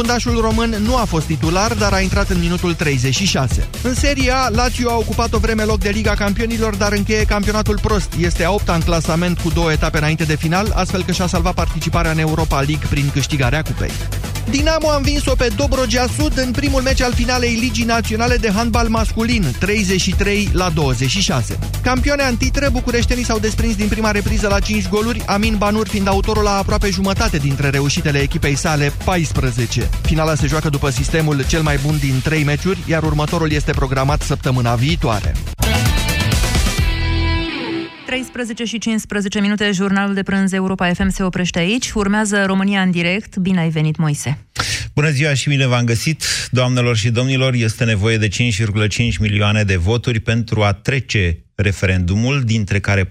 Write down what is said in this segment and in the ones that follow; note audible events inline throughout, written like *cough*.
Fundașul român nu a fost titular, dar a intrat în minutul 36. În Serie A, Lazio a ocupat o vreme loc de Liga Campionilor, dar încheie campionatul prost. Este a opta în clasament cu două etape înainte de final, astfel că și-a salvat participarea în Europa League prin câștigarea cupei. Dinamo a învins-o pe Dobrogea Sud în primul meci al finalei Ligii Naționale de Handbal Masculin, 33 la 26. Campioane antitră, bucureștenii s-au desprins din prima repriză la 5 goluri, Amin Banur fiind autorul la aproape jumătate dintre reușitele echipei sale, 14. Finala se joacă după sistemul cel mai bun din 3 meciuri, iar următorul este programat săptămâna viitoare. 13 și 15 minute, jurnalul de prânz Europa FM se oprește aici. Urmează România în direct. Bine ai venit, Moise! Bună ziua și bine v-am găsit, doamnelor și domnilor. Este nevoie de 5,5 milioane de voturi pentru a trece referendumul, dintre care 4,6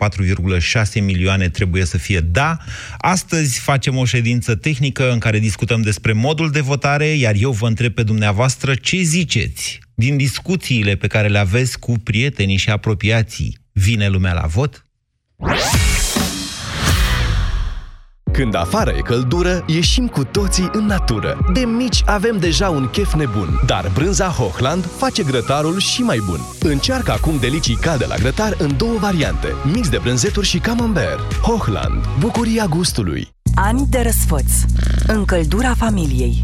milioane trebuie să fie da. Astăzi facem o ședință tehnică în care discutăm despre modul de votare, iar eu vă întreb pe dumneavoastră ce ziceți din discuțiile pe care le aveți cu prietenii și apropiații. Vine lumea la vot? Când afară e căldură, ieșim cu toții în natură. De mici avem deja un chef nebun, dar brânza Hochland face grătarul și mai bun. Încearcă acum delicii calde la grătar în două variante, mix de brânzeturi și camembert. Hochland, bucuria gustului. Ani de răsfăț. Încăldura familiei.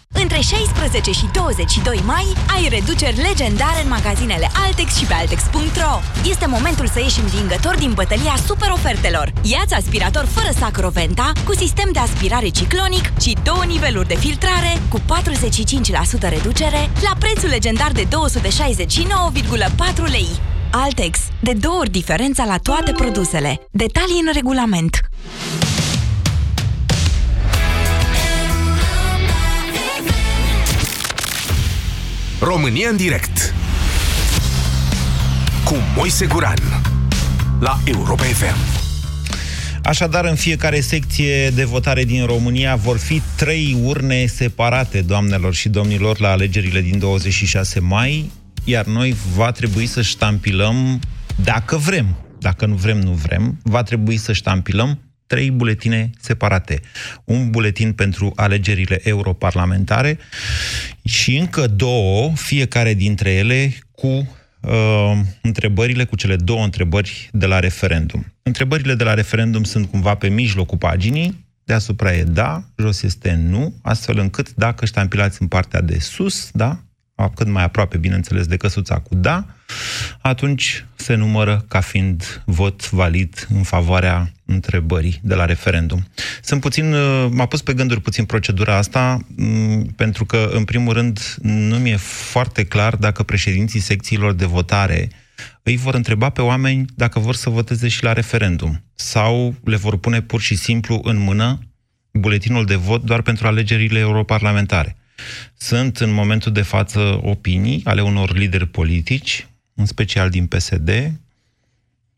Între 16 și 22 mai ai reduceri legendare în magazinele Altex și pe Altex.ro. Este momentul să ieși învingător din bătălia super ofertelor. Iați aspirator fără sac Roventa cu sistem de aspirare ciclonic și două niveluri de filtrare cu 45% reducere la prețul legendar de 269,4 lei. Altex. De două ori diferența la toate produsele. Detalii în regulament. România în direct cu Moise Guran la Europa FM. Așadar, în fiecare secție de votare din România vor fi trei urne separate, doamnelor și domnilor, la alegerile din 26 mai, iar noi va trebui să ștampilăm, dacă vrem, dacă nu vrem, nu vrem, va trebui să ștampilăm trei buletine separate. Un buletin pentru alegerile europarlamentare și încă două, fiecare dintre ele cu uh, întrebările, cu cele două întrebări de la referendum. Întrebările de la referendum sunt cumva pe mijlocul paginii, deasupra e da, jos este nu, astfel încât dacă ștampilați în partea de sus, da, cât mai aproape, bineînțeles, de căsuța cu da, atunci se numără ca fiind vot valid în favoarea întrebării de la referendum. Sunt puțin, uh, m-a pus pe gânduri puțin procedura asta, mm, pentru că, în primul rând, nu mi-e foarte clar dacă președinții secțiilor de votare îi vor întreba pe oameni dacă vor să voteze și la referendum sau le vor pune pur și simplu în mână buletinul de vot doar pentru alegerile europarlamentare. Sunt în momentul de față opinii ale unor lideri politici, în special din PSD,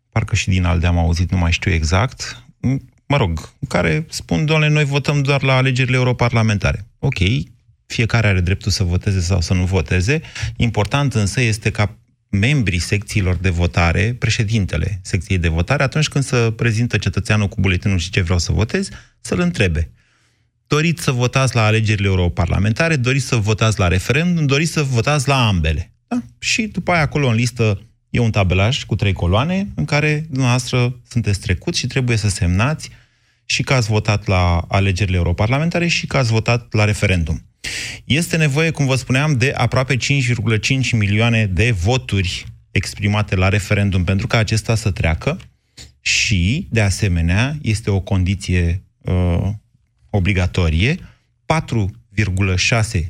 parcă și din ALDE am auzit, nu mai știu exact, mă rog, care spun, doamne, noi votăm doar la alegerile europarlamentare. Ok, fiecare are dreptul să voteze sau să nu voteze. Important însă este ca membrii secțiilor de votare, președintele secției de votare, atunci când se prezintă cetățeanul cu buletinul și ce vreau să votez, să-l întrebe doriți să votați la alegerile europarlamentare, doriți să votați la referendum, doriți să votați la ambele. Da? Și după aia acolo în listă e un tabelaj cu trei coloane în care dumneavoastră sunteți trecuți și trebuie să semnați și că ați votat la alegerile europarlamentare și că ați votat la referendum. Este nevoie, cum vă spuneam, de aproape 5,5 milioane de voturi exprimate la referendum pentru ca acesta să treacă și, de asemenea, este o condiție uh, obligatorie, 4,6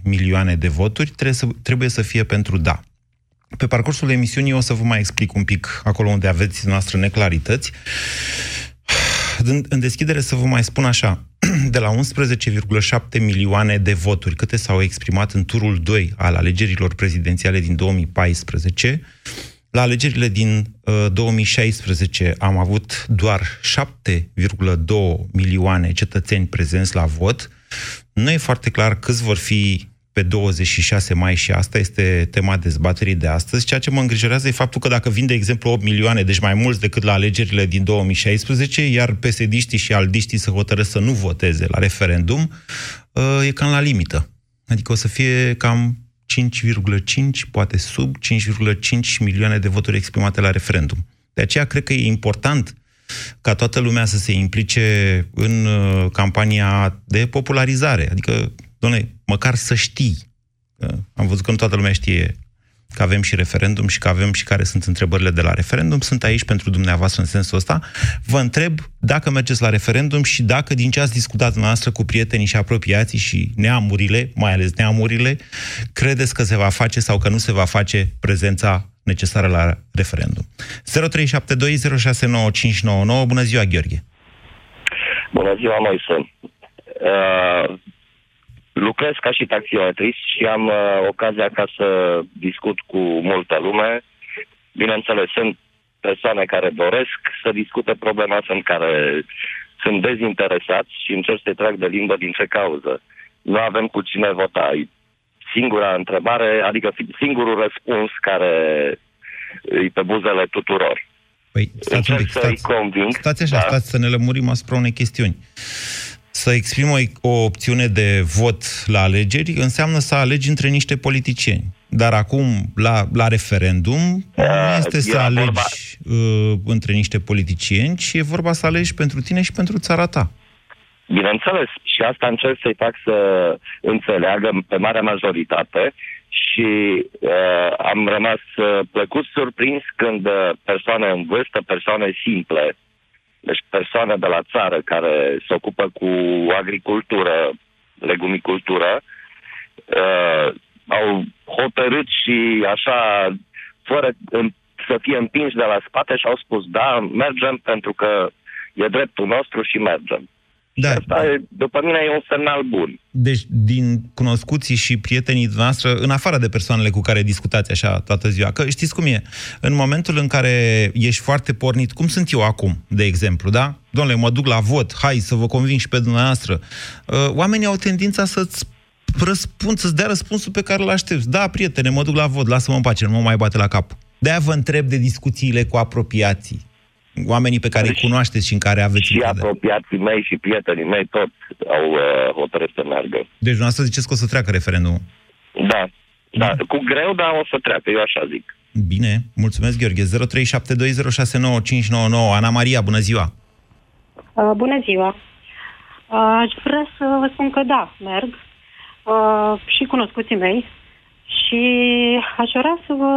milioane de voturi trebuie să, trebuie să fie pentru da. Pe parcursul emisiunii o să vă mai explic un pic acolo unde aveți noastră neclarități. În, în deschidere să vă mai spun așa, *clears throat* de la 11,7 milioane de voturi, câte s-au exprimat în turul 2 al alegerilor prezidențiale din 2014, la alegerile din uh, 2016 am avut doar 7,2 milioane cetățeni prezenți la vot. nu e foarte clar câți vor fi pe 26 mai și asta este tema dezbaterii de astăzi. Ceea ce mă îngrijorează e faptul că dacă vin, de exemplu, 8 milioane, deci mai mulți decât la alegerile din 2016, iar psd și aldiștii se hotărăsc să nu voteze la referendum, e cam la limită. Adică o să fie cam 5,5, poate sub 5,5 milioane de voturi exprimate la referendum. De aceea cred că e important ca toată lumea să se implice în uh, campania de popularizare. Adică, doamne, măcar să știi. Am văzut că nu toată lumea știe că avem și referendum și că avem și care sunt întrebările de la referendum. Sunt aici pentru dumneavoastră în sensul ăsta. Vă întreb dacă mergeți la referendum și dacă din ce ați discutat noastră cu prietenii și apropiații și neamurile, mai ales neamurile, credeți că se va face sau că nu se va face prezența necesară la referendum. 0372069599. Bună ziua, Gheorghe! Bună ziua, Moise! Uh, lucrez ca și taximetrist și am uh, ocazia ca să discut cu multă lume. Bineînțeles, sunt persoane care doresc să discute problema, sunt care sunt dezinteresați și încerc să trag de limbă din ce cauză. Nu avem cu cine vota. Singura întrebare, adică singurul răspuns care îi pe buzele tuturor. Păi, stați un pic, stați, stați așa, da? stați să ne lămurim asupra unei chestiuni să exprim o, o opțiune de vot la alegeri înseamnă să alegi între niște politicieni. Dar acum, la, la referendum, nu este să alegi vorba... uh, între niște politicieni, ci e vorba să alegi pentru tine și pentru țara ta. Bineînțeles, și asta încerc să-i fac să înțeleagă pe marea majoritate și uh, am rămas uh, plăcut surprins când uh, persoane în vârstă, persoane simple, deci persoane de la țară care se ocupă cu agricultură, legumicultură, uh, au hotărât și așa, fără să fie împinși de la spate și au spus, da, mergem pentru că e dreptul nostru și mergem. Da. Și asta, după mine, e un semnal bun. Deci, din cunoscuții și prietenii noastre, în afară de persoanele cu care discutați așa toată ziua, că știți cum e, în momentul în care ești foarte pornit, cum sunt eu acum, de exemplu, da? Domnule, mă duc la vot, hai să vă conving și pe dumneavoastră. Uh, oamenii au tendința să-ți răspund, să-ți dea răspunsul pe care îl aștepți. Da, prietene, mă duc la vot, lasă-mă în pace, nu mă mai bate la cap. De-aia vă întreb de discuțiile cu apropiații oamenii pe care îi cunoașteți și în care aveți Și încredere. apropiații mei și prietenii mei tot au uh, hotărât să meargă. Deci dumneavoastră ziceți că o să treacă referendumul? Da. Da, mm. cu greu, dar o să treacă, eu așa zic. Bine, mulțumesc, Gheorghe. 0372069599. Ana Maria, bună ziua! Uh, bună ziua! Uh, aș vrea să vă spun că da, merg. Uh, și cunoscuții mei. Și aș vrea să vă,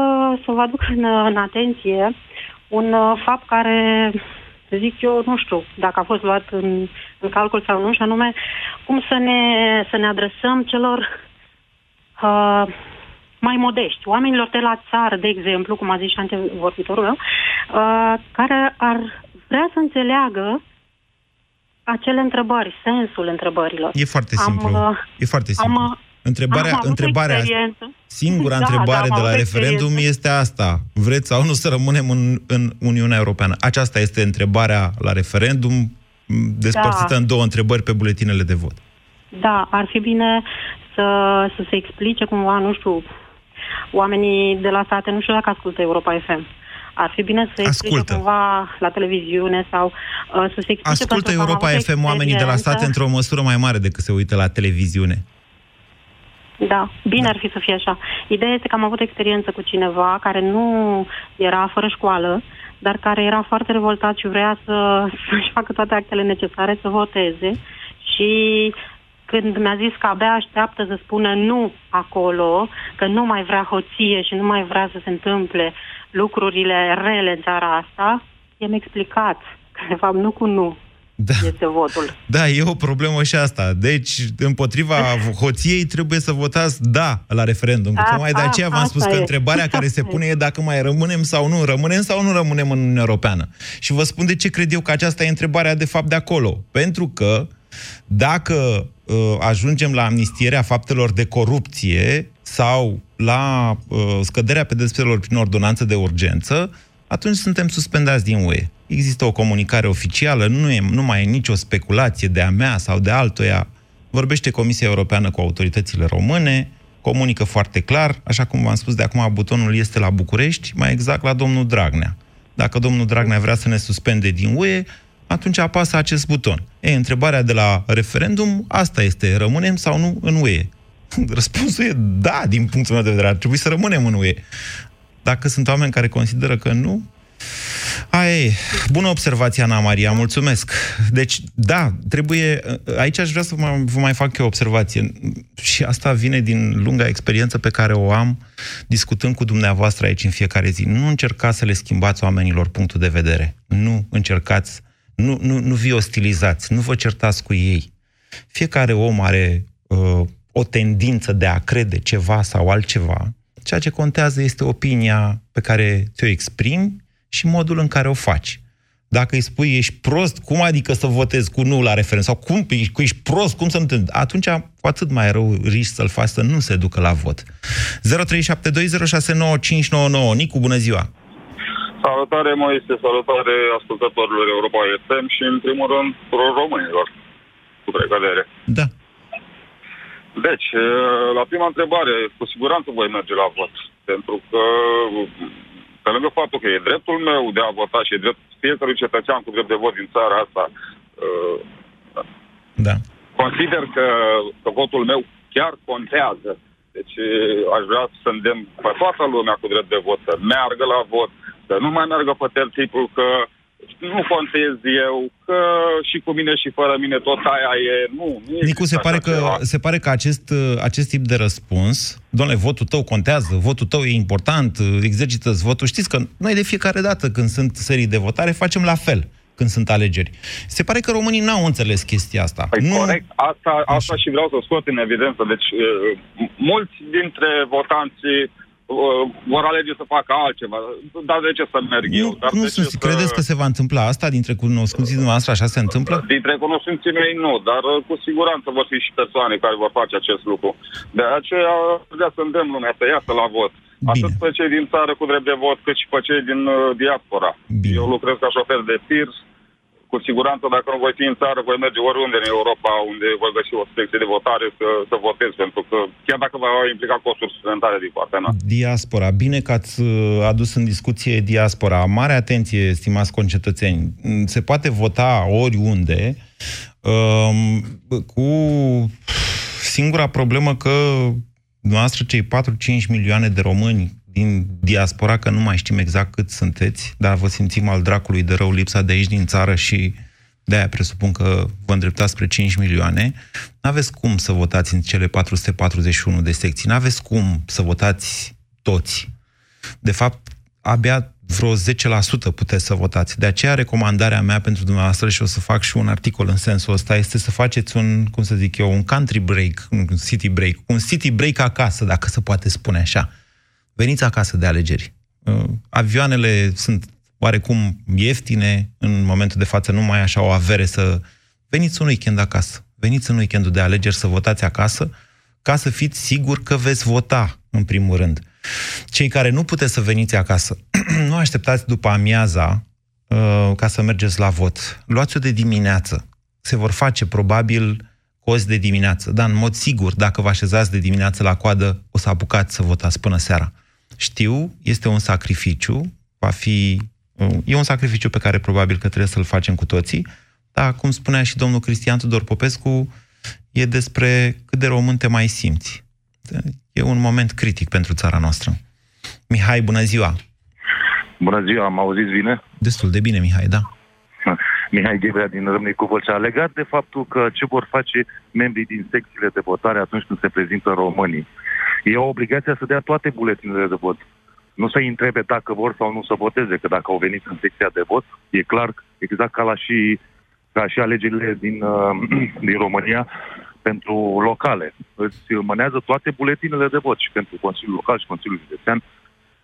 să vă aduc în, în atenție un uh, fapt care, zic eu, nu știu dacă a fost luat în, în calcul sau nu, și anume cum să ne, să ne adresăm celor uh, mai modești, oamenilor de la țară, de exemplu, cum a zis și antevorbitorul meu, uh, care ar vrea să înțeleagă acele întrebări, sensul întrebărilor. E foarte simplu. Am, uh, e foarte simplu. Am, uh, Întrebarea, întrebarea singura *laughs* da, întrebare da, de la referendum este asta. Vreți sau nu să rămânem în, în Uniunea Europeană? Aceasta este întrebarea la referendum, despărțită da. în două întrebări pe buletinele de vot. Da, ar fi bine să, să se explice cumva, nu știu, oamenii de la state, nu știu dacă ascultă Europa FM. Ar fi bine să se explice cumva la televiziune sau uh, să se explice... Ascultă Europa FM oamenii de la state într-o măsură mai mare decât se uită la televiziune. Da, bine ar fi să fie așa. Ideea este că am avut experiență cu cineva care nu era fără școală, dar care era foarte revoltat și vrea să, *laughs* să-și facă toate actele necesare să voteze și când mi-a zis că abia așteaptă să spună nu acolo, că nu mai vrea hoție și nu mai vrea să se întâmple lucrurile rele în țara asta, i-am explicat că de fapt nu cu nu, da. este votul. Da, e o problemă și asta. Deci, împotriva hoției trebuie să votați da la referendum. A, Tocmai de aceea v-am spus că e. întrebarea care se pune e dacă mai rămânem sau nu. Rămânem sau nu rămânem în Uniunea Europeană. Și vă spun de ce cred eu că aceasta e întrebarea de fapt de acolo. Pentru că dacă uh, ajungem la amnistierea faptelor de corupție sau la uh, scăderea pedepselor prin ordonanță de urgență, atunci suntem suspendați din UE. Există o comunicare oficială, nu, e, nu mai e nicio speculație de a mea sau de altoia. Vorbește Comisia Europeană cu autoritățile române, comunică foarte clar, așa cum v-am spus de acum, butonul este la București, mai exact la domnul Dragnea. Dacă domnul Dragnea vrea să ne suspende din UE, atunci apasă acest buton. E, întrebarea de la referendum, asta este, rămânem sau nu în UE? *laughs* Răspunsul e da, din punctul meu de vedere, ar trebui să rămânem în UE. Dacă sunt oameni care consideră că nu, Ai, bună observație, Ana Maria, mulțumesc. Deci, da, trebuie... Aici aș vrea să mă, vă mai fac eu o observație. Și asta vine din lunga experiență pe care o am discutând cu dumneavoastră aici în fiecare zi. Nu încercați să le schimbați oamenilor punctul de vedere. Nu încercați, nu, nu, nu vi ostilizați, nu vă certați cu ei. Fiecare om are uh, o tendință de a crede ceva sau altceva. Ceea ce contează este opinia pe care ți-o exprimi și modul în care o faci. Dacă îi spui ești prost, cum adică să votezi cu nu la referendum? Sau cum ești, ești prost, cum să nu te... Atunci, cu atât mai rău riști să-l faci să nu se ducă la vot. 0372069599. Nicu, bună ziua! Salutare, Moise, salutare ascultătorilor Europa FM și, în primul rând, românilor, cu precădere. Da. Deci, la prima întrebare, cu siguranță voi merge la vot, pentru că pe lângă faptul că e dreptul meu de a vota și e drept fiecărui cetățean cu drept de vot din țara asta, uh, da. consider că, că votul meu chiar contează. Deci uh, aș vrea să îndemn pe toată lumea cu drept de vot să meargă la vot, să nu mai meargă pe tertipul că nu contez eu, că și cu mine și fără mine tot aia e... Nu, nu Nicu, se pare, că, se pare că acest, acest tip de răspuns, domnule, votul tău contează, votul tău e important, exercită votul. Știți că noi de fiecare dată când sunt serii de votare facem la fel când sunt alegeri. Se pare că românii n-au înțeles chestia asta. Păi nu... corect, asta, asta și vreau să scot în evidență. Deci, mulți dintre votanții Uh, vor alege să facă altceva. Dar de ce să merg nu, eu? Dar nu de sunt, ce credeți să... că se va întâmpla asta dintre cunoscuții dumneavoastră? Așa se întâmplă? Dintre cunoștinții mei nu, dar uh, cu siguranță vor fi și persoane care vor face acest lucru. De aceea vreau să îndemn lumea să iasă la vot. Bine. Atât pe cei din țară cu drept de vot, cât și pe cei din uh, diaspora. Bine. Eu lucrez ca șofer de tir, cu siguranță, dacă nu voi fi în țară, voi merge oriunde în Europa unde voi găsi o secție de votare să, să votez, pentru că chiar dacă va implica costuri suplimentare din partea noastră. Diaspora. Bine că ați uh, adus în discuție diaspora. Mare atenție, stimați concetățeni. Mm, se poate vota oriunde um, cu singura problemă că noastră cei 4-5 milioane de români din diaspora, că nu mai știm exact cât sunteți, dar vă simțim al dracului de rău lipsa de aici din țară și de-aia presupun că vă îndreptați spre 5 milioane, n-aveți cum să votați în cele 441 de secții, n-aveți cum să votați toți. De fapt, abia vreo 10% puteți să votați. De aceea recomandarea mea pentru dumneavoastră, și o să fac și un articol în sensul ăsta, este să faceți un, cum să zic eu, un country break, un city break, un city break acasă, dacă se poate spune așa veniți acasă de alegeri. Uh, avioanele sunt oarecum ieftine, în momentul de față nu mai așa o avere să... Veniți un weekend acasă, veniți în weekendul de alegeri să votați acasă, ca să fiți siguri că veți vota, în primul rând. Cei care nu puteți să veniți acasă, *clears throat* nu așteptați după amiaza uh, ca să mergeți la vot. Luați-o de dimineață. Se vor face probabil cozi de dimineață. Dar, în mod sigur, dacă vă așezați de dimineață la coadă, o să apucați să votați până seara. Știu, este un sacrificiu, va fi... E un sacrificiu pe care probabil că trebuie să-l facem cu toții, dar, cum spunea și domnul Cristian Tudor Popescu, e despre cât de român te mai simți. E un moment critic pentru țara noastră. Mihai, bună ziua! Bună ziua, am auzit bine? Destul de bine, Mihai, da. *laughs* Mihai Ghebrea din Râmnicu Vâlcea, legat de faptul că ce vor face membrii din secțiile de votare atunci când se prezintă românii. E o obligație să dea toate buletinele de vot. Nu să-i întrebe dacă vor sau nu să voteze, că dacă au venit în secția de vot, e clar, exact ca la și, ca și alegerile din, uh, *clears throat* din România, pentru locale. Îți mânează toate buletinele de vot și pentru Consiliul Local și Consiliul Județean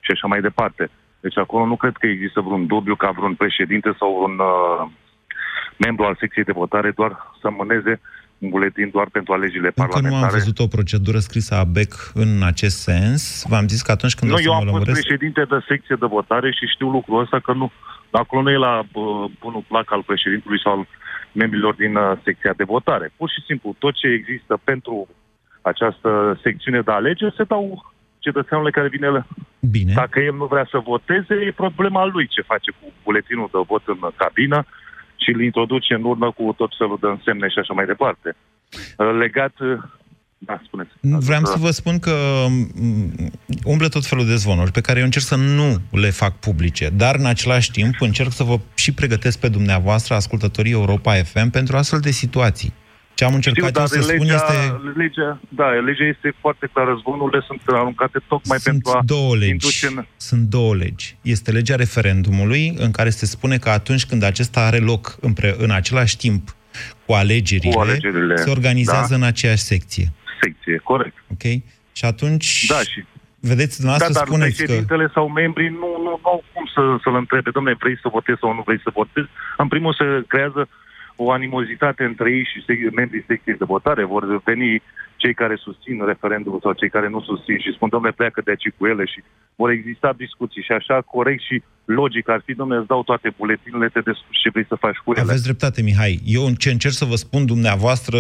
și așa mai departe. Deci acolo nu cred că există vreun dubiu ca vreun președinte sau un uh, membru al secției de votare doar să mâneze un buletin doar pentru alegerile Încă parlamentare. nu am văzut o procedură scrisă a BEC în acest sens. V-am zis că atunci când nu, o să eu mă am fost lămuresc... președinte de secție de votare și știu lucrul ăsta că nu, acolo nu e la bunul plac al președintului sau al membrilor din uh, secția de votare. Pur și simplu, tot ce există pentru această secțiune de alegeri se dau cetățeanului care vine. Bine. Dacă el nu vrea să voteze, e problema lui ce face cu buletinul de vot în cabină și îl introduce în urmă cu tot felul de însemne și așa mai departe. Uh, legat da, spuneți. Vreau să vă spun că mm, umble tot felul de zvonuri pe care eu încerc să nu le fac publice, dar în același timp încerc să vă și pregătesc pe dumneavoastră, ascultătorii Europa FM, pentru astfel de situații. Ce am încercat Știu, eu să legea, spun este... Legea, da, legea este foarte clară. Zvonurile sunt aruncate tocmai sunt pentru a două legi. În... Sunt două legi. Este legea referendumului, în care se spune că atunci când acesta are loc împre, în același timp cu alegerile, cu alegerile se organizează da. în aceeași secție secție, corect. Ok. Și atunci... Da, și... Vedeți, dumneavoastră da, dar spuneți președintele că... sau membrii nu, nu, nu au cum să, să-l întrebe, domnule, vrei să votezi sau nu vrei să votezi. În primul se creează o animozitate între ei și membrii secției de votare. Vor veni cei care susțin referendumul sau cei care nu susțin și spun, domnule, pleacă de aici cu ele și vor exista discuții și așa corect și logic ar fi, domnule, îți dau toate buletinele, te descurci ce vrei să faci cu ele. Aveți dreptate, Mihai. Eu ce încerc să vă spun dumneavoastră,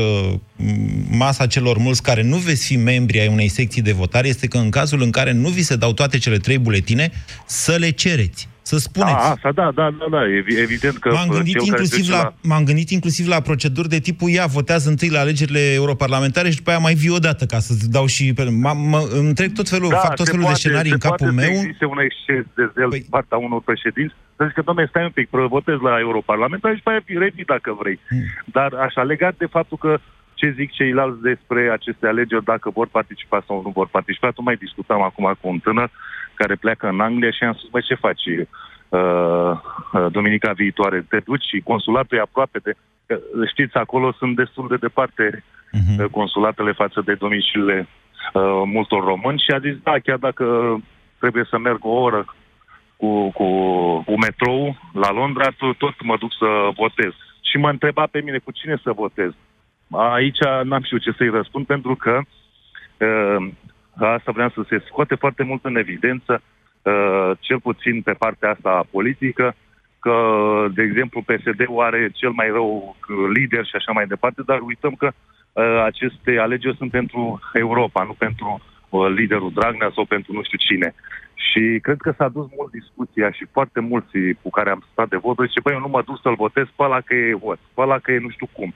masa celor mulți care nu veți fi membri ai unei secții de votare, este că în cazul în care nu vi se dau toate cele trei buletine, să le cereți. Să spuneți. A, asta, da, da, da, da, evident că... M-am gândit, inclusiv la, la... m-am gândit inclusiv la proceduri de tipul, ia, votează întâi la alegerile europarlamentare și după aia mai vii o dată ca să-ți dau și... Mă, mă, îmi trec tot felul, da, fac tot felul poate, de scenarii în capul poate meu. Să un exces de zel păi... partea unor președinți, să zic că, domnule, stai un pic, votez la europarlamentar și pe aia revii dacă vrei. Hmm. Dar așa, legat de faptul că ce zic ceilalți despre aceste alegeri, dacă vor participa sau nu vor participa. Tu mai discutam acum cu un tânăr care pleacă în Anglia și am spus, băi, ce faci? Uh, uh, duminica viitoare. Te duci și consulatul e aproape de... Uh, știți, acolo sunt destul de departe uh-huh. consulatele față de domiciliile uh, multor români și a zis, da, chiar dacă trebuie să merg o oră cu, cu, cu metrou la Londra, tot mă duc să votez. Și mă întreba pe mine cu cine să votez. Aici n-am știut ce să-i răspund pentru că uh, asta vreau să se scoate foarte mult în evidență Uh, cel puțin pe partea asta politică, că, de exemplu, PSD-ul are cel mai rău lider și așa mai departe, dar uităm că uh, aceste alegeri sunt pentru Europa, nu pentru uh, liderul Dragnea sau pentru nu știu cine. Și cred că s-a dus mult discuția și foarte mulți cu care am stat de vot, zice, băi, eu nu mă duc să-l votez pe ăla că e vot, pe ăla că e nu știu cum.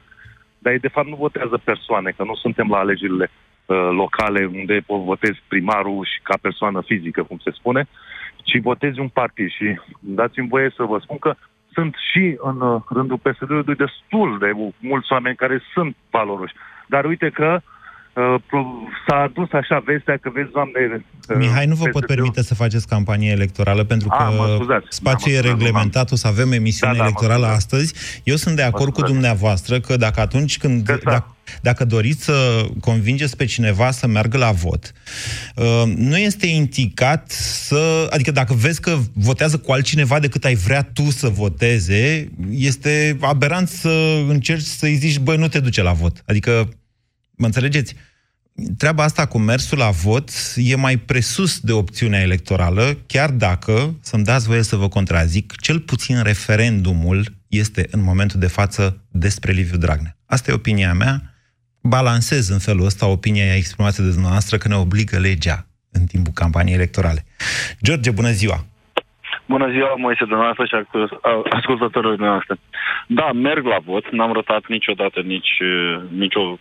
Dar ei, de fapt, nu votează persoane, că nu suntem la alegerile Uh, locale unde votezi primarul și ca persoană fizică, cum se spune, ci votezi un partid. Și dați-mi voie să vă spun că sunt și în uh, rândul PSD-ului destul de mulți oameni care sunt valoroși. Dar uite că uh, Uh, s-a adus așa vestea că vezi, doamne... Uh, Mihai, nu vă pot permite să faceți campanie electorală, pentru că A, spațiul da, e reglementat, o să avem emisiune da, da, electorală astăzi. Eu sunt de acord cu dumneavoastră că dacă atunci când... Dacă, dacă doriți să convingeți pe cineva să meargă la vot, uh, nu este indicat să... Adică dacă vezi că votează cu altcineva decât ai vrea tu să voteze, este aberant să încerci să-i zici, băi, nu te duce la vot. Adică Mă înțelegeți? Treaba asta cu mersul la vot e mai presus de opțiunea electorală, chiar dacă, să-mi dați voie să vă contrazic, cel puțin referendumul este în momentul de față despre Liviu Dragnea. Asta e opinia mea. Balansez în felul ăsta opinia exprimată de dumneavoastră că ne obligă legea în timpul campaniei electorale. George, bună ziua! Bună ziua, Moise, dumneavoastră și ascultătorilor dumneavoastră. Da, merg la vot, n-am rotat niciodată nici, nicio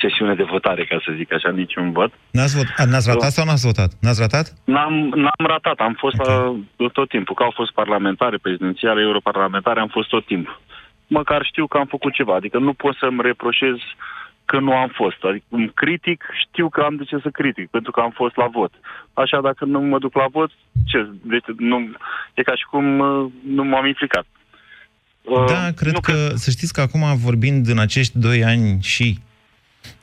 sesiune de votare, ca să zic așa, niciun vot. N-ați, vot, n-ați ratat sau n-ați votat? N-ați ratat? N-am, n-am ratat, am fost okay. la, tot timpul. Că au fost parlamentare, prezidențiale, europarlamentare, am fost tot timpul. Măcar știu că am făcut ceva, adică nu pot să-mi reproșez că nu am fost. Adică îmi critic, știu că am de ce să critic, pentru că am fost la vot. Așa, dacă nu mă duc la vot, ce? Deci, nu, e ca și cum uh, nu m-am implicat. Da, uh, cred că, cred... să știți că acum, vorbind în acești doi ani și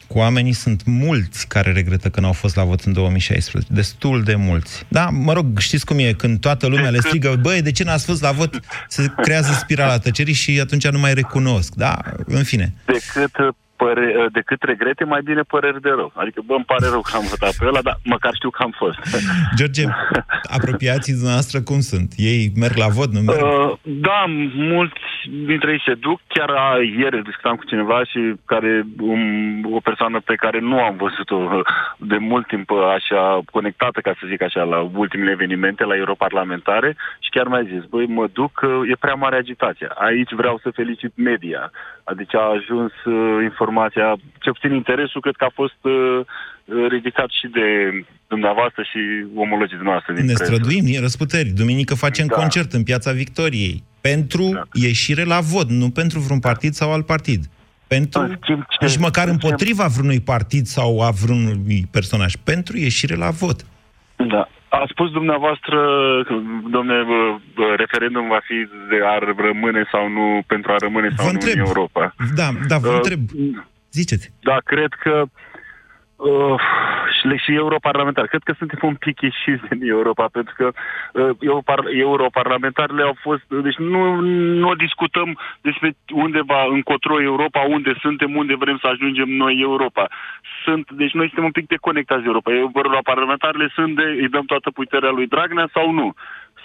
cu oamenii sunt mulți care regretă că n-au fost la vot în 2016. Destul de mulți. Da, mă rog, știți cum e, când toată lumea le strigă, băi, de ce n-ați fost la vot? Se creează spirala tăcerii și atunci nu mai recunosc. Da, în fine. Decât păre, decât regrete, mai bine păreri de rău. Adică, bă, îmi pare rău că am votat pe ăla, dar măcar știu că am fost. *laughs* George, apropiații noastră cum sunt? Ei merg la vot, nu merg? Uh, da, mulți dintre ei se duc. Chiar a, ieri discutam cu cineva și care um, o persoană pe care nu am văzut-o de mult timp așa conectată, ca să zic așa, la ultimele evenimente, la europarlamentare și chiar mi-a zis, băi, mă duc, e prea mare agitația. Aici vreau să felicit media. Adică a ajuns uh, informația, ce puțin interesul, cred că a fost uh, ridicat și de dumneavoastră și omologii dumneavoastră. Din ne presă. străduim, e răsputeri. Duminică facem da. concert în Piața Victoriei. Pentru da. ieșire la vot, nu pentru vreun partid sau alt partid. Pentru, nici deci măcar împotriva vreunui partid sau a vreunui personaj. Pentru ieșire la vot. Da. A spus dumneavoastră, domne, referendum va fi de a rămâne sau nu, pentru a rămâne sau vă nu întreb. în Europa. Da, da, vă uh, întreb. Ziceți. Da, cred că uh, și, și europarlamentari. Cred că suntem un pic ieșiți din Europa, pentru că uh, europarlamentarele au fost... Deci nu, nu discutăm despre unde va încotro Europa, unde suntem, unde vrem să ajungem noi Europa. Sunt, deci noi suntem un pic deconectați de Europa. Europarlamentarele sunt de... îi dăm toată puterea lui Dragnea sau nu?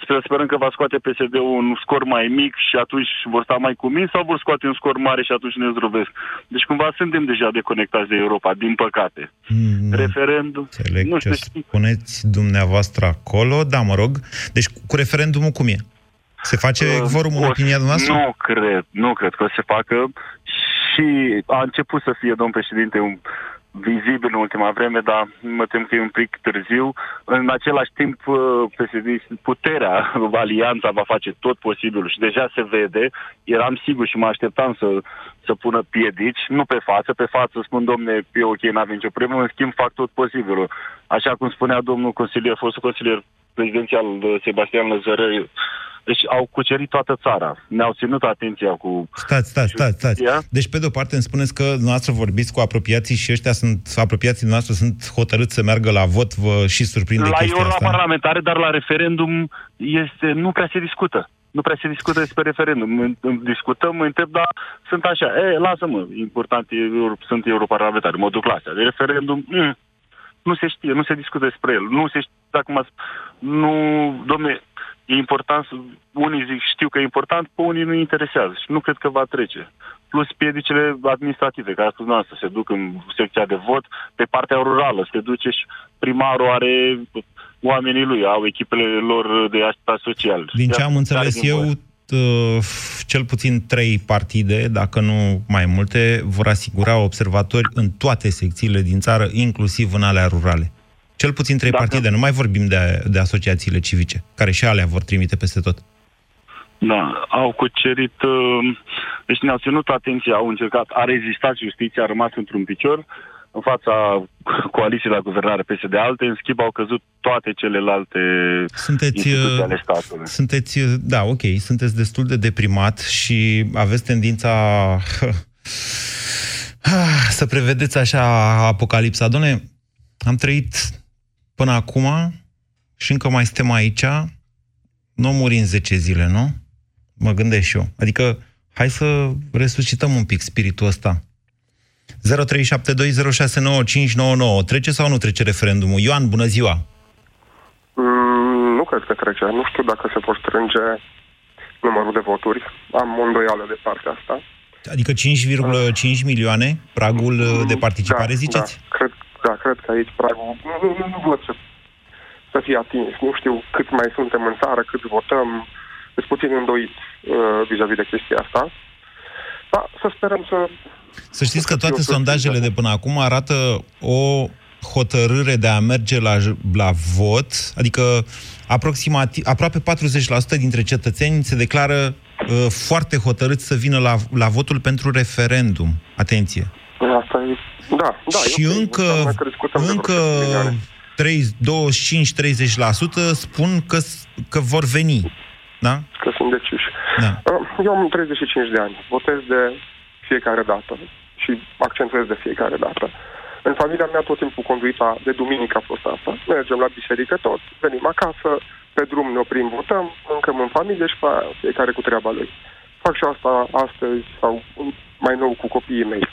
Sper, sperăm că va scoate PSD-ul un scor mai mic și atunci vor sta mai cuminți sau vor scoate un scor mare și atunci ne zdrobesc. Deci cumva suntem deja deconectați de Europa, din păcate. Mm, Referendum... Înțeleg nu știu, ce spuneți dumneavoastră acolo, da, mă rog. Deci cu referendumul cum e? Se face uh, vorumul în opinia dumneavoastră? Nu cred, nu cred că se facă și a început să fie, domn președinte, un vizibil în ultima vreme, dar mă tem că e un pic târziu. În același timp, uh, PSD, puterea, *laughs* alianța va face tot posibilul și deja se vede. Eram sigur și mă așteptam să, să pună piedici, nu pe față, pe față spun, domne, e ok, n-avem nicio problemă, în schimb fac tot posibilul. Așa cum spunea domnul consilier, fostul consilier prezidențial Sebastian Lăzărăi, deci au cucerit toată țara. Ne-au ținut atenția cu... Stați, stați, stați, stați. Deci, pe de-o parte, îmi spuneți că dumneavoastră vorbiți cu apropiații și ăștia sunt, apropiații noastre sunt hotărâți să meargă la vot, vă și surprinde la chestia asta? La parlamentare, dar la referendum este, nu prea se discută. Nu prea se discută despre referendum. Discutăm, mă întreb, dar sunt așa, e, lasă-mă, important, e, sunt europarlamentari, mă duc la astea. De referendum, mm, nu se știe, nu se discută despre el. Nu se știe, dacă mă... Nu, domne, e important, unii zic știu că e important, pe unii nu interesează și nu cred că va trece. Plus piedicile administrative, care a spus noastră, se duc în secția de vot, pe partea rurală, se duce și primarul are oamenii lui, au echipele lor de asistență social. Din ce am înțeles eu, cel puțin trei partide, dacă nu mai multe, vor asigura observatori în toate secțiile din țară, inclusiv în alea rurale. Cel puțin trei Dacă... partide, nu mai vorbim de, de asociațiile civice, care și alea vor trimite peste tot. Da, au cucerit, uh, deci ne-au ținut atenția, au încercat, a rezistat justiția, a rămas într-un picior în fața coaliției la guvernare PSD alte, în schimb au căzut toate celelalte sunteți, instituții ale statului. Sunteți, da, ok, sunteți destul de deprimat și aveți tendința *laughs* să prevedeți așa apocalipsa. Doamne, am trăit până acum și încă mai suntem aici, nu muri în 10 zile, nu? Mă gândesc și eu. Adică, hai să resuscităm un pic spiritul ăsta. 0372069599. Trece sau nu trece referendumul? Ioan, bună ziua! Mm, nu cred că trece. Nu știu dacă se pot strânge numărul de voturi. Am o îndoială de partea asta. Adică 5,5 milioane, pragul de participare, da, ziceți? Da, cred, da, cred că aici pragul nu, nu, nu, nu văd să, să fie atins. Nu știu cât mai suntem în țară, cât votăm. Sunt puțin îndoit uh, vis-a-vis de chestia asta. Da, să sperăm să... Să știți că toate sondajele de până acum arată o hotărâre de a merge la, la vot, adică aproximativ, aproape 40% dintre cetățeni se declară uh, foarte hotărâți să vină la, la votul pentru referendum. Atenție! Asta e da, da. Și okay. încă, încă 25-30% spun că, că vor veni. Da? Că sunt deciși. Da. Uh, eu am 35 de ani. Votez de fiecare dată și accentuez de fiecare dată. În familia mea tot timpul conduita de duminică a fost asta. Mergem la biserică tot, venim acasă, pe drum ne oprim, votăm, mâncăm în familie și fiecare cu treaba lui. Fac și asta astăzi sau mai nou cu copiii mei.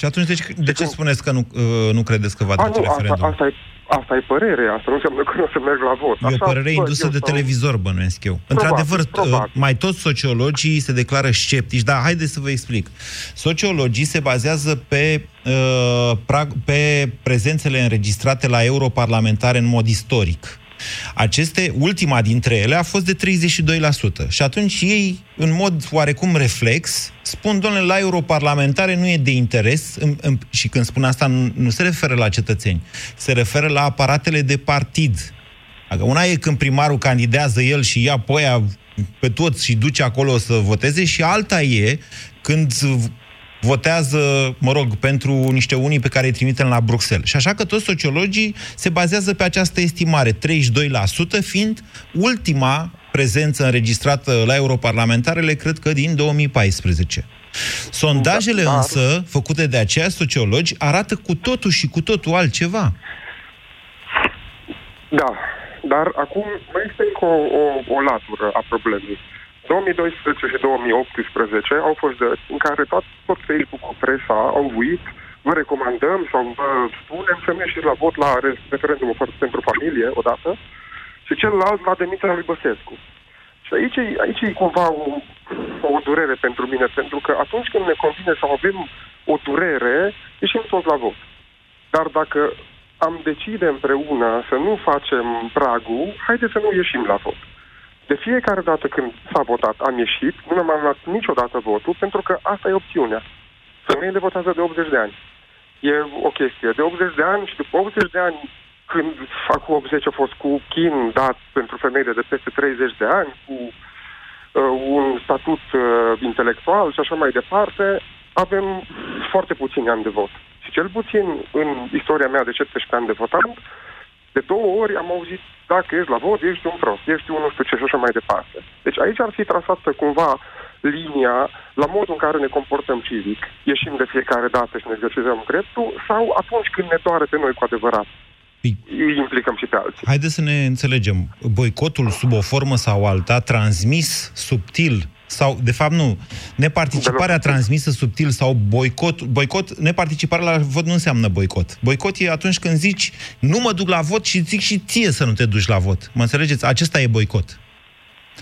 Și atunci de ce, de ce spuneți că nu, uh, nu credeți că va trece referendum? Asta, asta, e, asta e părere, asta nu înseamnă că nu o să merg la vot. E o părere indusă de sau... televizor, bănuiesc eu. Probabil, Într-adevăr, probabil. mai toți sociologii se declară sceptici, dar haideți să vă explic. Sociologii se bazează pe, uh, prag, pe prezențele înregistrate la europarlamentare în mod istoric. Aceste, ultima dintre ele a fost de 32%. Și atunci ei, în mod oarecum reflex, spun, domnule, la europarlamentare nu e de interes, în, în, și când spun asta nu, nu se referă la cetățeni, se referă la aparatele de partid. Adică una e când primarul candidează el și ia pe aia pe toți și duce acolo să voteze și alta e când votează, mă rog, pentru niște unii pe care îi trimitem la Bruxelles. Și așa că toți sociologii se bazează pe această estimare, 32% fiind ultima prezență înregistrată la europarlamentarele, cred că din 2014. Sondajele da, însă, făcute de aceia sociologi, arată cu totul și cu totul altceva. Da, dar acum mai este încă o, o, o latură a problemei. 2012 și 2018 au fost dăți în care tot, tot Facebook cu presa au uit, vă recomandăm sau vă spunem să mergeți la vot la referendumul pentru familie odată și celălalt la demiterea lui Băsescu. Și aici, aici e cumva o, o durere pentru mine, pentru că atunci când ne convine să avem o durere, ieșim toți la vot. Dar dacă am decide împreună să nu facem pragul, haideți să nu ieșim la vot. De fiecare dată când s-a votat, am ieșit, nu mi-am luat niciodată votul, pentru că asta e opțiunea. Femeile votează de 80 de ani. E o chestie. De 80 de ani și după 80 de ani, când acum 80 a fost cu chin dat pentru femeile de peste 30 de ani, cu uh, un statut uh, intelectual și așa mai departe, avem foarte puțini ani de vot. Și cel puțin în istoria mea de 17 ani de votant, de două ori am auzit, dacă ești la vot, ești un prost, ești un nu știu ce și așa mai departe. Deci aici ar fi trasată cumva linia la modul în care ne comportăm civic, ieșim de fiecare dată și ne exercităm dreptul, sau atunci când ne doare pe noi cu adevărat. Păi, îi implicăm și pe alții. Haideți să ne înțelegem. Boicotul sub o formă sau alta, transmis subtil sau, de fapt, nu. Neparticiparea transmisă subtil sau boicot, boicot, neparticiparea la vot nu înseamnă boicot. Boicot e atunci când zici, nu mă duc la vot și zic și ție să nu te duci la vot. Mă înțelegeți? Acesta e boicot.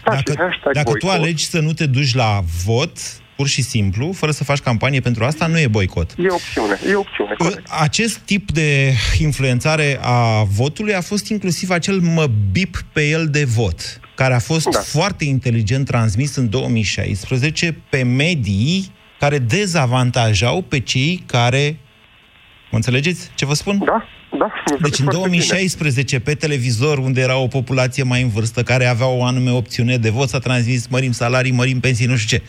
Da, dacă dacă boicot. tu alegi să nu te duci la vot, pur și simplu, fără să faci campanie pentru asta, nu e boicot. E opțiune, e opțiune, corect. Acest tip de influențare a votului a fost inclusiv acel mă bip pe el de vot care a fost da. foarte inteligent transmis în 2016 pe medii care dezavantajau pe cei care... Mă înțelegeți ce vă spun? Da, da. Deci în 2016, pe televizor, unde era o populație mai în vârstă, care avea o anume opțiune de vot, s-a transmis mărim salarii, mărim pensii, nu știu ce.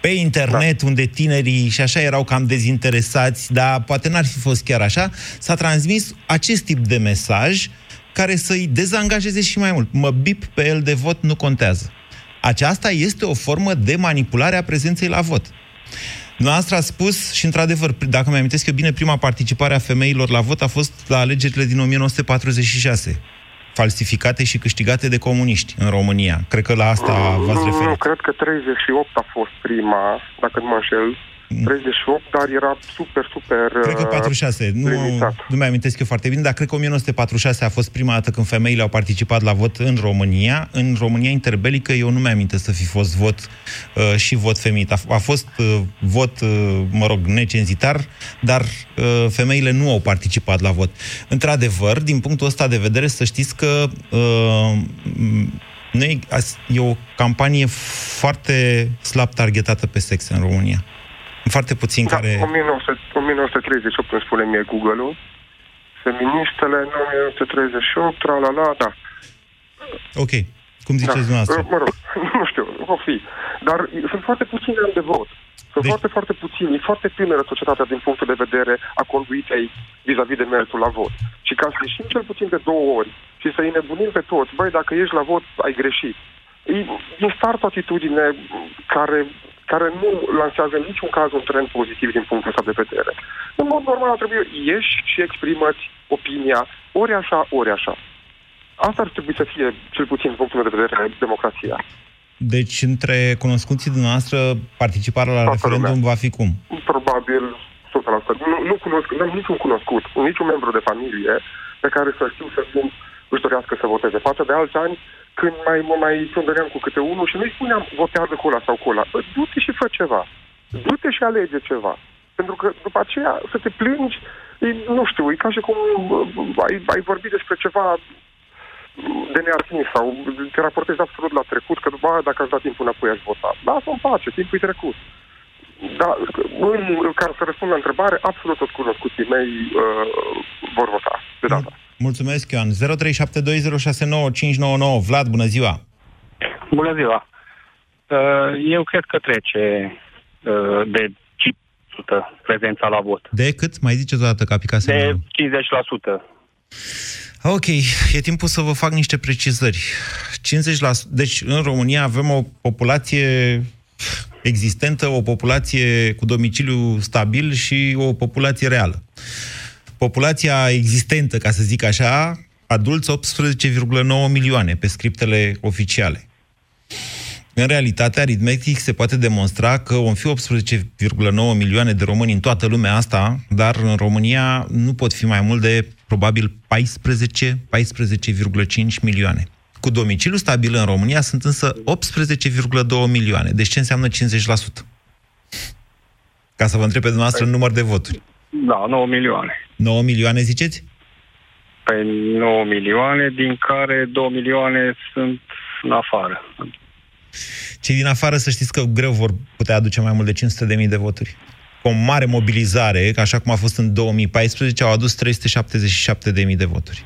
Pe internet, da. unde tinerii și așa erau cam dezinteresați, dar poate n-ar fi fost chiar așa, s-a transmis acest tip de mesaj care să-i dezangajeze și mai mult. Mă bip pe el de vot, nu contează. Aceasta este o formă de manipulare a prezenței la vot. Noastră a spus, și într-adevăr, dacă mi amintesc eu bine, prima participare a femeilor la vot a fost la alegerile din 1946 falsificate și câștigate de comuniști în România. Cred că la asta v-ați referit. Nu, cred că 38 a fost prima, dacă nu mă înșel. 38, dar era super, super Cred că 46, uh, nu, nu mi amintesc eu foarte bine, dar cred că 1946 a fost prima dată când femeile au participat la vot în România. În România interbelică eu nu mi amintesc să fi fost vot uh, și vot femit. A, a fost uh, vot, uh, mă rog, necenzitar, dar uh, femeile nu au participat la vot. Într-adevăr, din punctul ăsta de vedere, să știți că uh, noi, e o campanie foarte slab targetată pe sex în România. Foarte puțin da, care... 1938 îmi spune mie Google-ul. Feministele 1938, tra la la, da. Ok. Cum ziceți da. dumneavoastră? Mă rog, *laughs* nu știu, o fi. Dar sunt foarte puține ani de vot. Sunt deci... foarte, foarte puțini. E foarte tânără societatea din punctul de vedere a conduitei vis-a-vis de mersul la vot. Și ca să ieșim cel puțin de două ori și să-i nebunim pe toți, băi, dacă ești la vot, ai greșit. E din start o atitudine care care nu lansează în niciun caz un trend pozitiv din punctul ăsta de vedere. În mod normal ar trebui ieși și exprimați opinia ori așa, ori așa. Asta ar trebui să fie, cel puțin din punctul de vedere, democrația. Deci, între cunoscuții dumneavoastră, participarea la Toată referendum lumea. va fi cum? Probabil Nu, nu cunosc, nu am niciun cunoscut, niciun membru de familie pe care să știu să nu își dorească să voteze. Față de alți ani, când mai, mă mai sondăream cu câte unul și nu-i spuneam votează cu ăla sau cu ăla. Du-te și fă ceva. Du-te și alege ceva. Pentru că după aceea să te plângi, e, nu știu, e ca și cum ai, ai vorbit despre ceva de neatins sau te raportezi absolut la trecut, că după aia dacă aș da timpul înapoi aș vota. Lasă-mi pace, timpul e trecut. Da, în, ca să răspund la întrebare, absolut toți cunoscuții mei uh, vor vota de data. Mulțumesc, Ioan. 0372069599. Vlad, bună ziua! Bună ziua! Uh, eu cred că trece uh, de 50% prezența la vot. De cât? Mai ziceți o dată, ca pica De 50%. Ok, e timpul să vă fac niște precizări. 50%, deci în România avem o populație existentă, o populație cu domiciliu stabil și o populație reală. Populația existentă, ca să zic așa, adulți 18,9 milioane pe scriptele oficiale. În realitate, aritmetic se poate demonstra că vom fi 18,9 milioane de români în toată lumea asta, dar în România nu pot fi mai mult de probabil 14, 14,5 milioane. Cu domiciliu stabil în România sunt însă 18,2 milioane. Deci ce înseamnă 50%? Ca să vă întreb pe dumneavoastră păi, număr de voturi. Da, 9 milioane. 9 milioane ziceți? Păi 9 milioane, din care 2 milioane sunt în afară. Cei din afară să știți că greu vor putea aduce mai mult de 500.000 de voturi. Cu o mare mobilizare, așa cum a fost în 2014, au adus 377.000 de voturi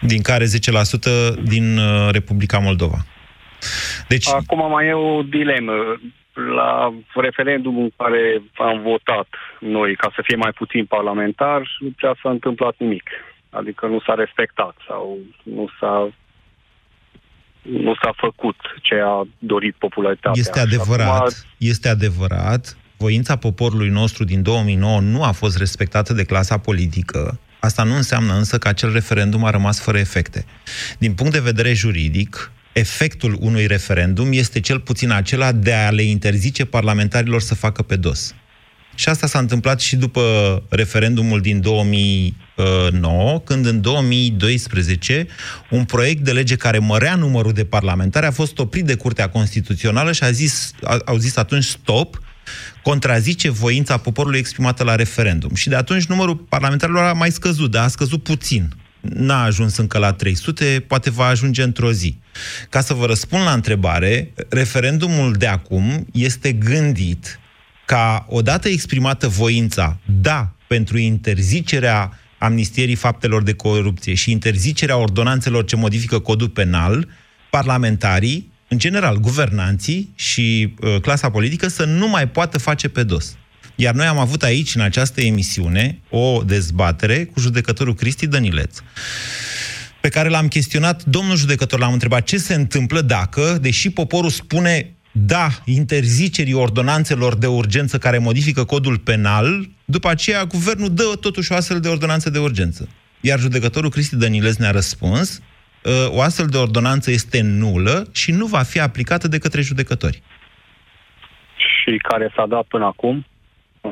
din care 10% din uh, Republica Moldova. Deci... Acum mai e o dilemă. La referendumul în care am votat noi ca să fie mai puțin parlamentar, nu prea s-a întâmplat nimic. Adică nu s-a respectat sau nu s-a nu s-a făcut ce a dorit popularitatea. Este adevărat, acum... este adevărat. Voința poporului nostru din 2009 nu a fost respectată de clasa politică Asta nu înseamnă însă că acel referendum a rămas fără efecte. Din punct de vedere juridic, efectul unui referendum este cel puțin acela de a le interzice parlamentarilor să facă pe dos. Și asta s-a întâmplat și după referendumul din 2009, când în 2012 un proiect de lege care mărea numărul de parlamentari a fost oprit de Curtea Constituțională și a zis, a, au zis atunci stop, contrazice voința poporului exprimată la referendum. Și de atunci numărul parlamentarilor a mai scăzut, dar a scăzut puțin. N-a ajuns încă la 300, poate va ajunge într-o zi. Ca să vă răspund la întrebare, referendumul de acum este gândit ca, odată exprimată voința, da, pentru interzicerea amnistierii faptelor de corupție și interzicerea ordonanțelor ce modifică codul penal, parlamentarii în general, guvernanții și uh, clasa politică să nu mai poată face pe dos. Iar noi am avut aici, în această emisiune, o dezbatere cu judecătorul Cristi Dănileț, pe care l-am chestionat, domnul judecător, l-am întrebat ce se întâmplă dacă, deși poporul spune da interzicerii ordonanțelor de urgență care modifică codul penal, după aceea guvernul dă totuși o astfel de ordonanță de urgență. Iar judecătorul Cristi Dănileț ne-a răspuns Uh, o astfel de ordonanță este nulă și nu va fi aplicată de către judecători. Și care s-a dat până acum,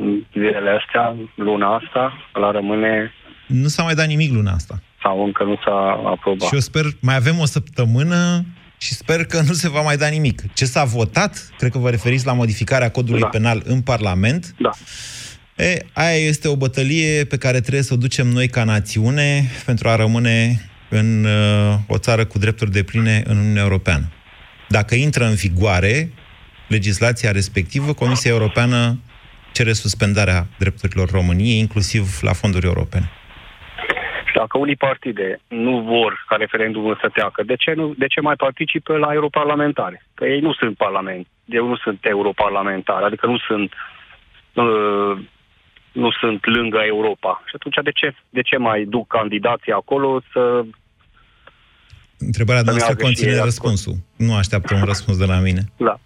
în zilele astea, luna asta, la rămâne... Nu s-a mai dat nimic luna asta. Sau încă nu s-a aprobat. Și eu sper, mai avem o săptămână și sper că nu se va mai da nimic. Ce s-a votat, cred că vă referiți la modificarea codului da. penal în Parlament, da. E, aia este o bătălie pe care trebuie să o ducem noi ca națiune pentru a rămâne în uh, o țară cu drepturi de pline în Uniunea Europeană. Dacă intră în vigoare legislația respectivă, Comisia Europeană cere suspendarea drepturilor României, inclusiv la fonduri europene. Și dacă unii partide nu vor ca referendumul să treacă, de ce, nu, de ce mai participă la europarlamentare? Că ei nu sunt parlament, eu nu sunt europarlamentar, adică nu sunt uh, nu sunt lângă Europa. Și atunci de ce, de ce mai duc candidații acolo să... Întrebarea noastră conține răspunsul. Nu așteaptă un răspuns de la mine. Da.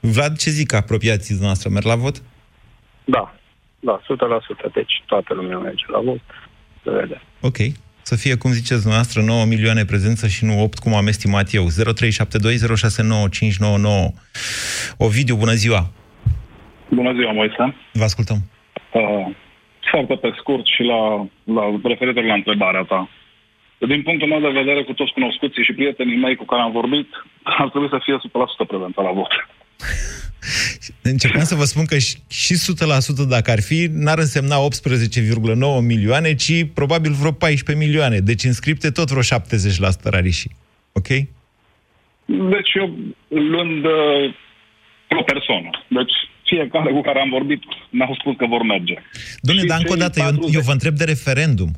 Vlad, ce zic apropiații noastră? Merg la vot? Da. Da, 100%. Deci toată lumea merge la vot. Să vedem. Ok. Să fie, cum ziceți dumneavoastră, 9 milioane prezență și nu 8, cum am estimat eu. 0372069599. Ovidiu, bună ziua! Bună ziua, Moise! Vă ascultăm! Uh, foarte pe scurt și la, la referitor la întrebarea ta. Din punctul meu de vedere, cu toți cunoscuții și prietenii mei cu care am vorbit, ar trebui să fie 100% prezentă la vot. *laughs* Încercam să vă spun că și 100% dacă ar fi, n-ar însemna 18,9 milioane, ci probabil vreo 14 milioane. Deci înscripte tot vreo 70% rarișii. Ok? Deci eu luând uh, o persoană. Deci fiecare cu care am vorbit mi-au spus că vor merge. Domnule, dar încă o dată, 40... eu, eu vă întreb de referendum.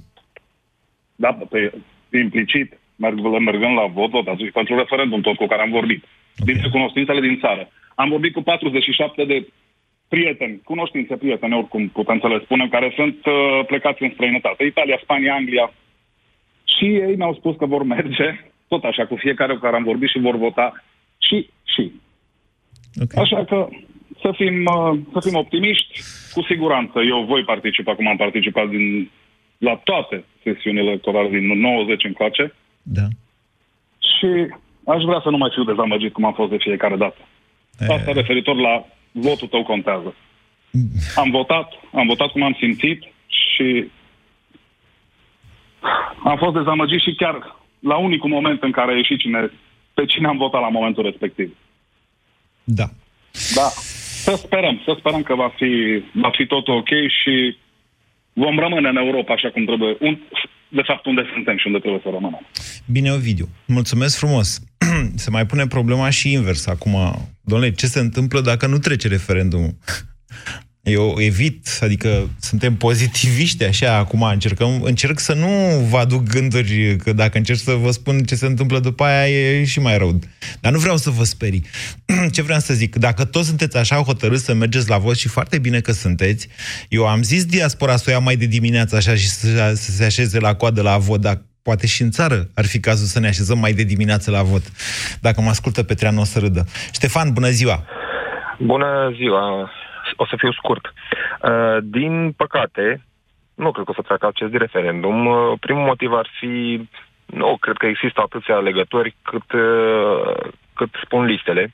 Da, pe, implicit, merg, mergând la vot, votați și pentru referendum tot cu care am vorbit. Okay. Din cunoștințele din țară. Am vorbit cu 47 de prieteni, cunoștințe prieteni, oricum putem să le spunem, care sunt uh, plecați în străinătate. Italia, Spania, Anglia. Și ei mi-au spus că vor merge, tot așa, cu fiecare cu care am vorbit și vor vota și, și. Okay. Așa că să fim, uh, să fim optimiști. Cu siguranță eu voi participa, cum am participat din, la toate sesiunile electorale din 90 încoace. Da. Și aș vrea să nu mai fiu dezamăgit cum am fost de fiecare dată. Asta referitor la votul tău contează. Am votat, am votat cum am simțit și am fost dezamăgit și chiar la unicul moment în care a ieșit cine, pe cine am votat la momentul respectiv. Da. Da. Să sperăm, să sperăm că va fi, va fi tot ok și vom rămâne în Europa așa cum trebuie. Un, de fapt, unde suntem și unde trebuie să rămânem. Bine, Ovidiu. Mulțumesc frumos. *clears throat* Se mai pune problema și invers acum. Domnule, ce se întâmplă dacă nu trece referendumul? Eu evit, adică suntem pozitiviști așa acum, încercăm, încerc să nu vă aduc gânduri, că dacă încerc să vă spun ce se întâmplă după aia e și mai rău. Dar nu vreau să vă sperii. *clears throat* ce vreau să zic? Dacă toți sunteți așa hotărâți să mergeți la vot și foarte bine că sunteți, eu am zis diaspora să o ia mai de dimineață așa și să, să se așeze la coadă la vot, dar poate și în țară ar fi cazul să ne așezăm mai de dimineață la vot. Dacă mă ascultă Petreanu o să râdă. Ștefan, bună ziua! Bună ziua! O să fiu scurt. Uh, din păcate, nu cred că o să treacă acest de referendum. Uh, primul motiv ar fi, nu cred că există atâția legători cât, uh, cât spun listele.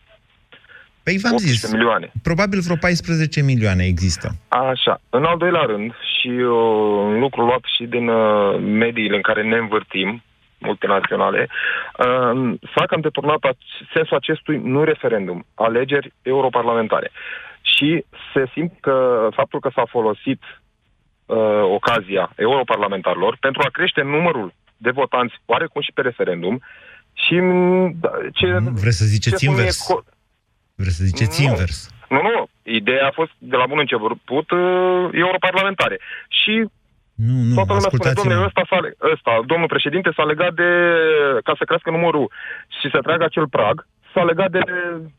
Păi v-am zis, milioane. probabil vreo 14 milioane există. Așa. În al doilea rând, și un lucru luat și din mediile în care ne învârtim, multinaționale, s-a cam deturnat sensul acestui nu referendum, alegeri europarlamentare și se simte că faptul că s-a folosit uh, ocazia europarlamentarilor pentru a crește numărul de votanți, oarecum și pe referendum, și da, ce... Vreți să ziceți invers? Co- Vreți să ziceți nu, invers? Nu, nu. Ideea a fost de la bun început uh, europarlamentare. Și nu, nu, Toată lumea spune, domnule, ăsta, s-a, ăsta, domnul președinte s-a legat de, ca să crească numărul și să tragă acel prag, s-a legat de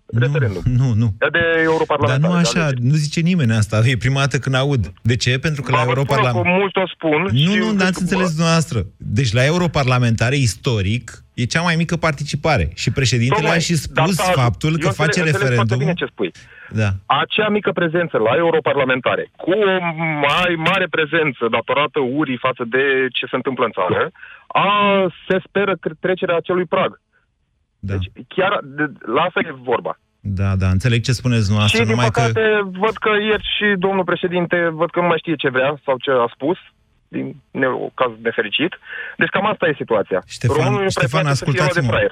nu, referendum. Nu, nu. De europarlamentar. Dar nu așa, nu zice nimeni asta. E prima dată când aud. De ce? Pentru că ba, la europarlamentar... mult o spun. Nu, nu, n-ați înțeles dumneavoastră. Deci la europarlamentare, istoric, e cea mai mică participare. Și președintele Tocmai, a și spus da, faptul că face înțeleg, referendum... bine ce spui. Da. Acea mică prezență la europarlamentare, cu o mai mare prezență datorată urii față de ce se întâmplă în țară, a, se speră trecerea acelui prag. Da. Deci chiar de, la asta e vorba. Da, da, înțeleg ce spuneți noastră. Și din păcate că... văd că ieri și domnul președinte, văd că nu mai știe ce vrea sau ce a spus, din caz nefericit. Deci cam asta e situația. Ștefan, Ștefan ascultați-mă.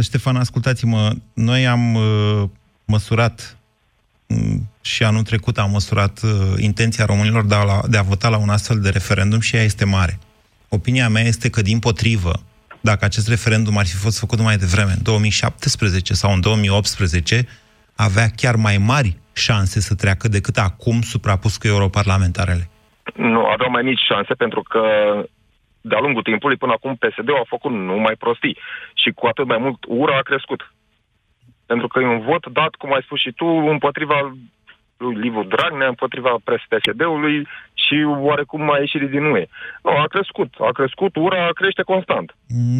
Ștefan, ascultați-mă. Noi am uh, măsurat uh, și anul trecut am măsurat uh, intenția românilor de a, de a vota la un astfel de referendum și ea este mare. Opinia mea este că, din potrivă, dacă acest referendum ar fi fost făcut mai devreme, în 2017 sau în 2018, avea chiar mai mari șanse să treacă decât acum suprapus cu europarlamentarele. Nu, aveau mai mici șanse pentru că de-a lungul timpului până acum PSD-ul a făcut numai prostii și cu atât mai mult ura a crescut. Pentru că e un vot dat, cum ai spus și tu, împotriva lui Liviu Dragnea împotriva PSD-ului și oarecum a ieșit din UE. Nu, a crescut. A crescut, ura crește constant.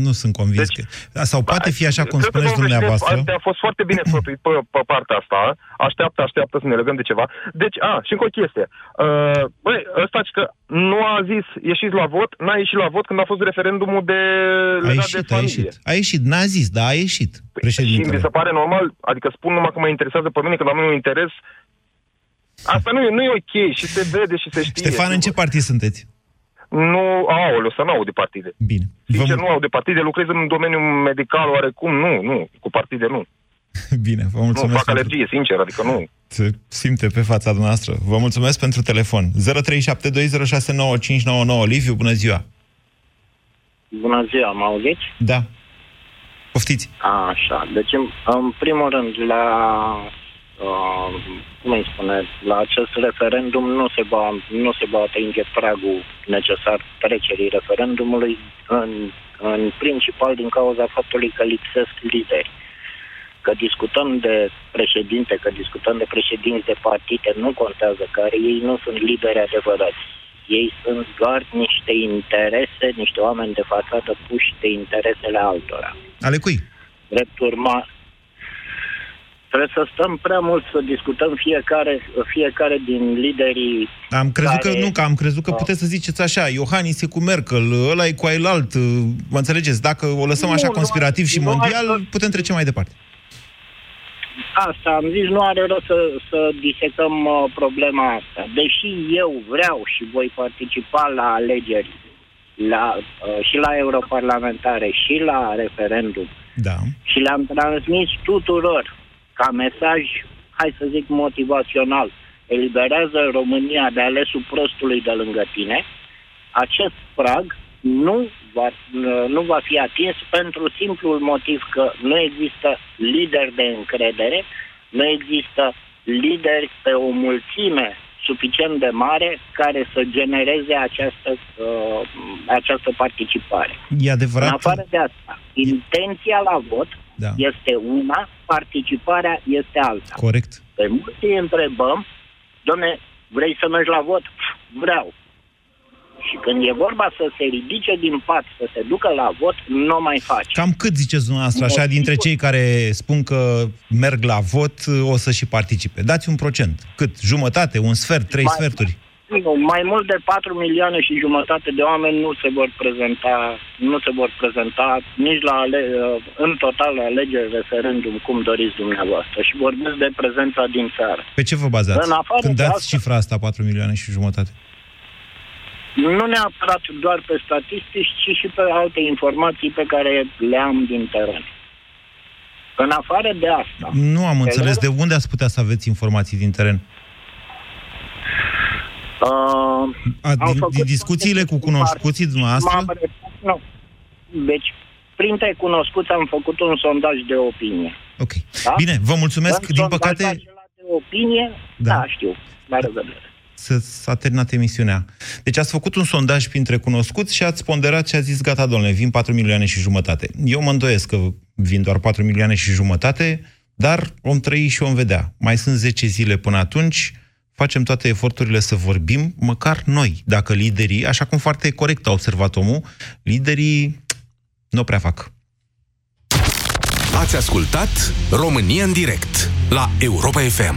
Nu sunt convins deci, că... Da, sau poate fi așa cum spuneți dumneavoastră. A fost foarte bine *clears throat* sfătuit pe, pe partea asta. Așteaptă, așteaptă să ne legăm de ceva. Deci, a, și încă o chestie. Uh, băi, ăsta că nu a zis ieșiți la vot, n-a ieșit la vot când a fost referendumul de a ieșit, de familie. A ieșit, a ieșit, n-a zis, dar a ieșit. Păi, și mi se pare normal, adică spun numai că mă interesează pe mine, că la mine un interes Asta nu e, nu e ok și se vede și se știe. Ștefan, în ce partid sunteți? Nu, aoleu, să nu aud de partide. Bine. Sincer, nu aud de partide, lucrez în domeniul medical oarecum, nu, nu, cu partide nu. *laughs* Bine, vă mulțumesc. Nu, fac pentru- alergie, sincer, adică nu. Se simte pe fața dumneavoastră. Vă mulțumesc pentru telefon. 0372069599. Liviu, bună ziua. Bună ziua, mă auziți? Da. Poftiți. A, așa, deci în, în primul rând la, uh, cum îi spune, la acest referendum nu se va, nu se va atinge pragul necesar trecerii referendumului în, în principal din cauza faptului că lipsesc lideri. Că discutăm de președinte, că discutăm de președinți de partide, nu contează, care ei nu sunt lideri adevărați. Ei sunt doar niște interese, niște oameni de fațadă puși de interesele altora. Ale cui? Drept urma, trebuie să stăm prea mult să discutăm fiecare, fiecare din liderii Am crezut care... că nu, că am crezut că puteți să ziceți așa, Iohannis e cu Merkel, ăla e cu ailalt, mă înțelegeți? Dacă o lăsăm Nu, așa nu, conspirativ și nu mondial, asta- putem trece mai departe. Asta am zis, nu are rost să, să disecăm uh, problema asta. Deși eu vreau și voi participa la alegeri la, uh, și la europarlamentare și la referendum Da. și le-am transmis tuturor ca mesaj, hai să zic, motivațional. Eliberează România de alesul prostului de lângă tine. Acest prag nu va, nu va fi atins pentru simplul motiv că nu există lideri de încredere, nu există lideri pe o mulțime suficient de mare care să genereze această, uh, această participare. E adevărat? În afară de asta, intenția la vot Da. este una, participarea este alta. Corect. Pe mulți îi întrebăm, domne, vrei să mergi la vot? Vreau. Și când e vorba să se ridice din pat, să se ducă la vot, nu o mai face. Cam cât ziceți dumneavoastră, așa, dintre cei care spun că merg la vot, o să și participe? Dați un procent. Cât? Jumătate? Un sfert? Trei Mai- sferturi? Nu, mai mult de 4 milioane și jumătate de oameni nu se vor prezenta, nu se vor prezenta nici la ale, în total la alegeri, referendum, cum doriți dumneavoastră. Și vorbesc de prezența din țară. Pe ce vă bazați? În afară Când de dați asta- cifra asta, 4 milioane și jumătate? Nu neapărat doar pe statistici, ci și pe alte informații pe care le am din teren. În afară de asta, Nu am Pe înțeles. De lângă- unde ați putea să aveți informații din teren? uh, A, am din, făcut din discuțiile cu cunoscuții dumneavoastră? m-am re- Nu. Deci, printre cunoscuți am făcut un sondaj de opinie. Ok. Da? Bine, vă mulțumesc. În Din sondajul păcate, acela de opinie, Da. da, da știu. La revedere. să- s-a terminat emisiunea. Deci ați făcut un sondaj printre cunoscuți și ați ponderat și ați zis, gata, domnule, vin 4 milioane și jumătate. Eu mă îndoiesc că vin doar 4 milioane și jumătate, dar vom trăi și vom vedea. Mai sunt 10 zile până atunci, facem toate eforturile să vorbim, măcar noi, dacă liderii, așa cum foarte corect a observat omul, liderii nu prea fac. Ați ascultat România în direct la Europa FM.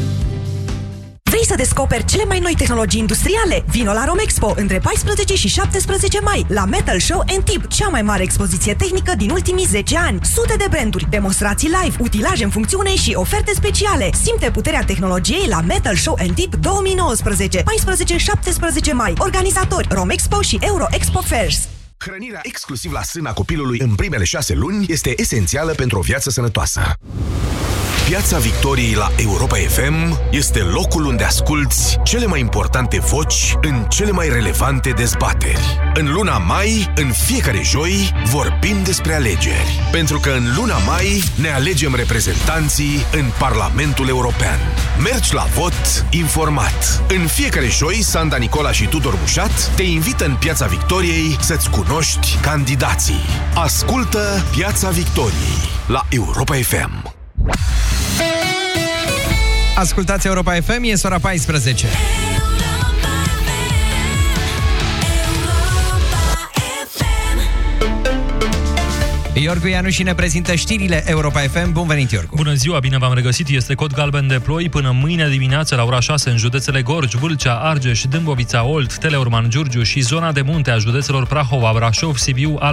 Vrei să descoperi cele mai noi tehnologii industriale? Vino la Romexpo între 14 și 17 mai la Metal Show Tip, cea mai mare expoziție tehnică din ultimii 10 ani. Sute de branduri, demonstrații live, utilaje în funcțiune și oferte speciale. Simte puterea tehnologiei la Metal Show Tip 2019, 14-17 mai. Organizatori Romexpo și Euro Expo Fairs. Hrănirea exclusiv la sâna copilului în primele șase luni este esențială pentru o viață sănătoasă. Piața Victoriei la Europa FM este locul unde asculți cele mai importante voci în cele mai relevante dezbateri. În luna mai, în fiecare joi, vorbim despre alegeri. Pentru că în luna mai ne alegem reprezentanții în Parlamentul European. Mergi la vot informat. În fiecare joi, Sanda Nicola și Tudor Mușat te invită în Piața Victoriei să-ți cunoști candidații. Ascultă Piața Victoriei la Europa FM. Ascultați Europa FM, e ora 14. Iorgu Ianuși ne prezintă știrile Europa FM. Bun venit, Iorgu! Bună ziua, bine v-am regăsit! Este cod galben de ploi până mâine dimineață la ora 6 în județele Gorj, Vâlcea, Argeș, Dâmbovița, Olt, Teleorman, Giurgiu și zona de munte a județelor Prahova, Brașov, Sibiu, Alba